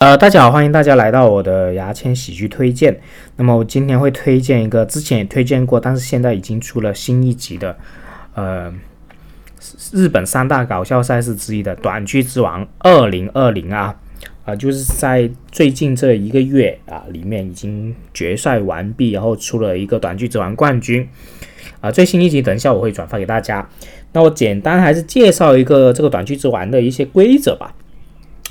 呃，大家好，欢迎大家来到我的牙签喜剧推荐。那么我今天会推荐一个之前也推荐过，但是现在已经出了新一集的，呃，日本三大搞笑赛事之一的短剧之王二零二零啊，啊，就是在最近这一个月啊里面已经决赛完毕，然后出了一个短剧之王冠军啊。最新一集等一下我会转发给大家。那我简单还是介绍一个这个短剧之王的一些规则吧。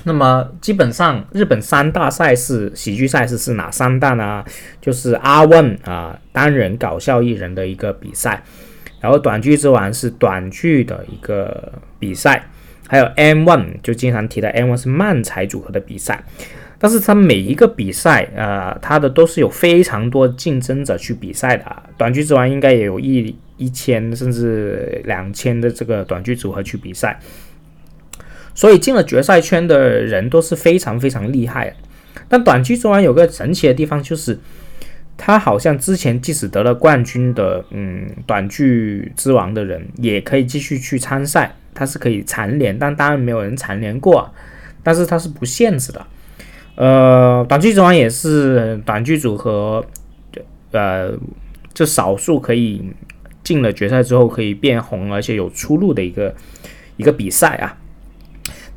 那么基本上，日本三大赛事喜剧赛事是哪三大呢？就是阿问啊，单人搞笑艺人的一个比赛，然后短剧之王是短剧的一个比赛，还有 M One 就经常提的 M One 是漫才组合的比赛。但是它每一个比赛，呃，它的都是有非常多竞争者去比赛的。短剧之王应该也有一一千甚至两千的这个短剧组合去比赛。所以进了决赛圈的人都是非常非常厉害。但短剧之王有个神奇的地方，就是他好像之前即使得了冠军的，嗯，短剧之王的人也可以继续去参赛，他是可以蝉联，但当然没有人蝉联过。但是他是不限制的。呃，短剧之王也是短剧组合，呃，就少数可以进了决赛之后可以变红，而且有出路的一个一个比赛啊。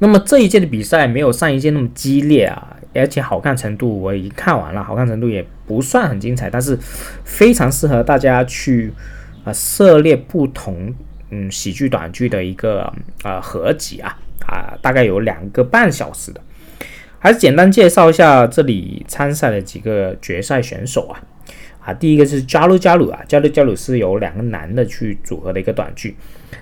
那么这一届的比赛没有上一届那么激烈啊，而且好看程度我已经看完了，好看程度也不算很精彩，但是非常适合大家去啊涉猎不同嗯喜剧短剧的一个啊合集啊啊，大概有两个半小时的，还是简单介绍一下这里参赛的几个决赛选手啊。啊，第一个是加鲁加鲁啊，加鲁加鲁是由两个男的去组合的一个短剧。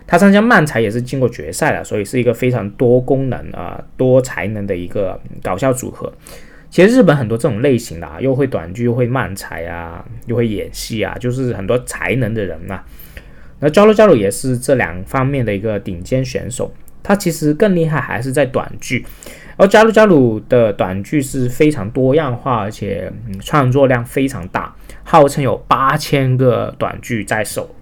他参加漫才也是进过决赛的，所以是一个非常多功能啊、多才能的一个搞笑组合。其实日本很多这种类型的啊，又会短剧又会漫才啊，又会演戏啊，就是很多才能的人呐。那加鲁加鲁也是这两方面的一个顶尖选手。他其实更厉害还是在短剧，而加鲁加鲁的短剧是非常多样化，而且创作量非常大，号称有八千个短剧在手。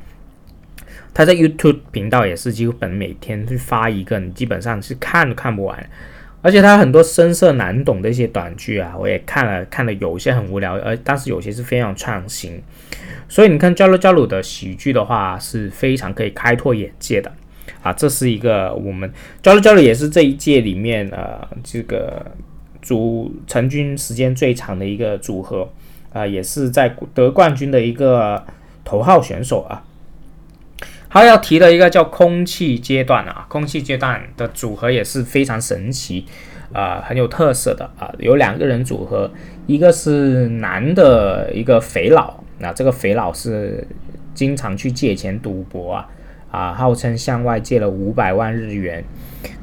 他在 YouTube 频道也是基本每天去发一个，你基本上是看都看不完。而且他很多深色难懂的一些短剧啊，我也看了，看了有些很无聊，而但是有些是非常创新。所以你看加鲁加鲁的喜剧的话，是非常可以开拓眼界的啊。这是一个我们加鲁加鲁也是这一届里面呃这个组成军时间最长的一个组合啊，也是在得冠军的一个头号选手啊。还要提的一个叫空气阶段啊，空气阶段的组合也是非常神奇啊，很有特色的啊，有两个人组合，一个是男的一个肥佬，那这个肥佬是经常去借钱赌博啊，啊，号称向外借了五百万日元，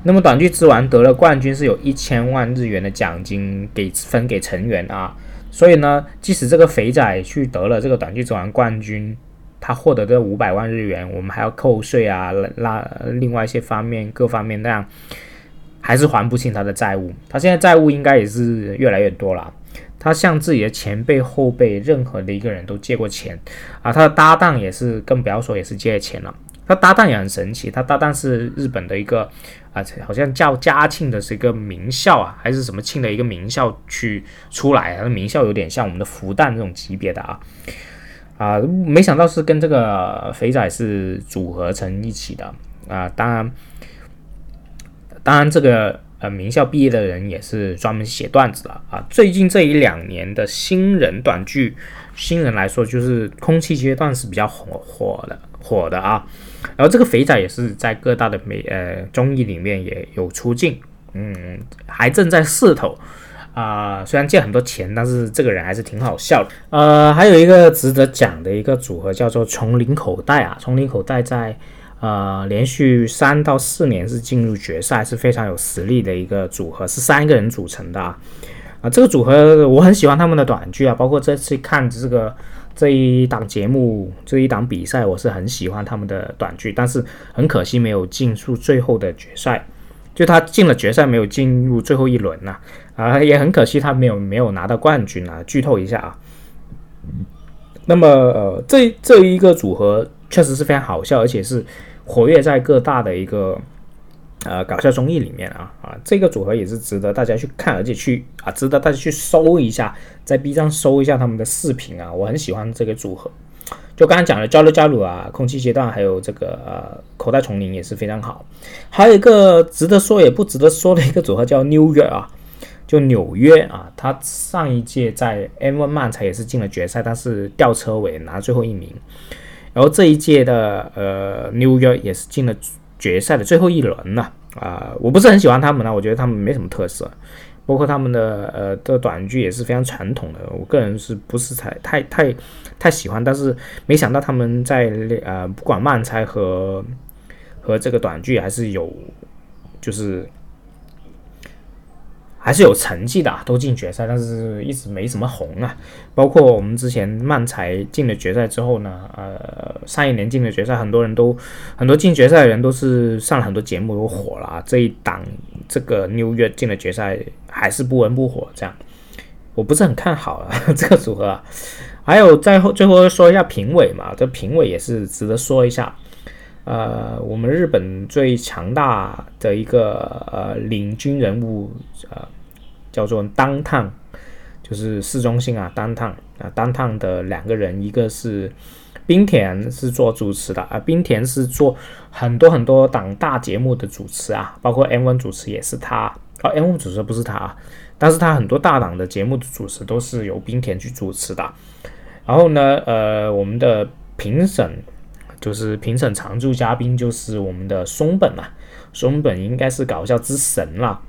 那么短剧之王得了冠军是有一千万日元的奖金给分给成员啊，所以呢，即使这个肥仔去得了这个短剧之王冠军。他获得这五百万日元，我们还要扣税啊，那另外一些方面各方面那样，还是还不清他的债务。他现在债务应该也是越来越多了。他向自己的前辈后辈任何的一个人都借过钱啊，他的搭档也是更不要说也是借钱了。他搭档也很神奇，他搭档是日本的一个啊，好像叫嘉庆的是一个名校啊，还是什么庆的一个名校去出来，他的名校有点像我们的复旦这种级别的啊。啊，没想到是跟这个肥仔是组合成一起的啊！当然，当然这个呃名校毕业的人也是专门写段子了啊！最近这一两年的新人短剧，新人来说就是空气阶段是比较火火的火的啊！然后这个肥仔也是在各大的美呃综艺里面也有出镜，嗯，还正在势头。啊，虽然借很多钱，但是这个人还是挺好笑的。呃，还有一个值得讲的一个组合叫做丛林口袋啊，丛林口袋在呃连续三到四年是进入决赛，是非常有实力的一个组合，是三个人组成的啊。啊，这个组合我很喜欢他们的短剧啊，包括这次看这个这一档节目这一档比赛，我是很喜欢他们的短剧，但是很可惜没有进入最后的决赛。就他进了决赛，没有进入最后一轮呐，啊，也很可惜，他没有没有拿到冠军啊。剧透一下啊，那么呃，这这一个组合确实是非常好笑，而且是活跃在各大的一个呃搞笑综艺里面啊啊，这个组合也是值得大家去看，而且去啊值得大家去搜一下，在 B 站搜一下他们的视频啊，我很喜欢这个组合。就刚才讲的交流加入啊，空气阶段，还有这个呃口袋丛林也是非常好。还有一个值得说也不值得说的一个组合叫 New York 啊，就纽约啊，他上一届在 M1 漫才也是进了决赛，但是吊车尾拿最后一名。然后这一届的呃 New York 也是进了决赛的最后一轮呢啊，我不是很喜欢他们呢，我觉得他们没什么特色。包括他们的呃的短剧也是非常传统的，我个人是不是太太太太喜欢？但是没想到他们在呃不管漫才和和这个短剧还是有就是。还是有成绩的，都进决赛，但是一直没怎么红啊。包括我们之前曼才进了决赛之后呢，呃，上一年进了决赛，很多人都很多进决赛的人都是上了很多节目都火了啊。这一档这个 New 约进了决赛还是不温不火，这样我不是很看好啊 这个组合。还有最后最后说一下评委嘛，这评委也是值得说一下。呃，我们日本最强大的一个呃领军人物，呃，叫做当烫，就是市中心啊，当烫啊，当烫的两个人，一个是冰田是做主持的啊，冰田是做很多很多档大节目的主持啊，包括 M one 主持也是他，啊，M one 主持不是他啊，但是他很多大档的节目的主持都是由冰田去主持的。然后呢，呃，我们的评审。就是评审常驻嘉宾就是我们的松本嘛，松本应该是搞笑之神了，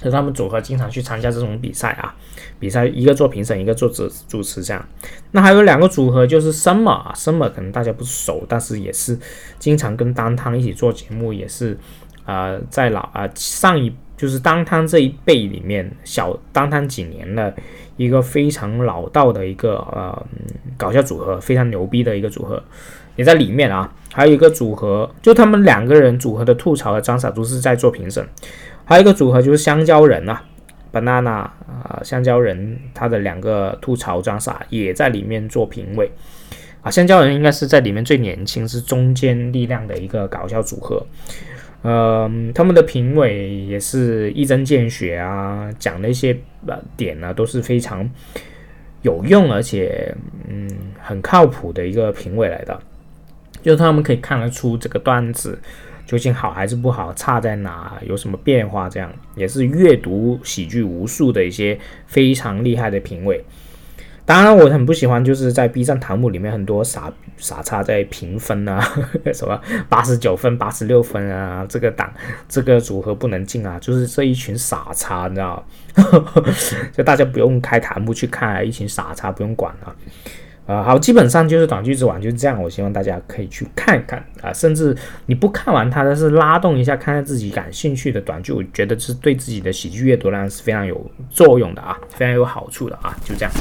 就他们组合经常去参加这种比赛啊，比赛一个做评审，一个做主主持这样。那还有两个组合就是 Summer，Summer 可能大家不熟，但是也是经常跟当汤一起做节目，也是啊在老啊上一就是当汤这一辈里面小当汤几年的一个非常老道的一个呃搞笑组合，非常牛逼的一个组合。也在里面啊，还有一个组合，就他们两个人组合的吐槽的张傻猪是在做评审，还有一个组合就是香蕉人啊，banana 啊，香蕉人他的两个吐槽张傻也在里面做评委。啊，香蕉人应该是在里面最年轻，是中间力量的一个搞笑组合，呃，他们的评委也是一针见血啊，讲的一些呃点呢都是非常有用，而且嗯很靠谱的一个评委来的。就是他们可以看得出这个段子究竟好还是不好，差在哪，有什么变化，这样也是阅读喜剧无数的一些非常厉害的评委。当然，我很不喜欢就是在 B 站弹幕里面很多傻傻叉在评分啊，什么八十九分、八十六分啊，这个档这个组合不能进啊，就是这一群傻叉，你知道 就大家不用开弹幕去看，一群傻叉不用管了。啊，好，基本上就是短剧之王就是这样。我希望大家可以去看一看啊，甚至你不看完它，但是拉动一下，看看自己感兴趣的短剧，我觉得是对自己的喜剧阅读量是非常有作用的啊，非常有好处的啊，就这样。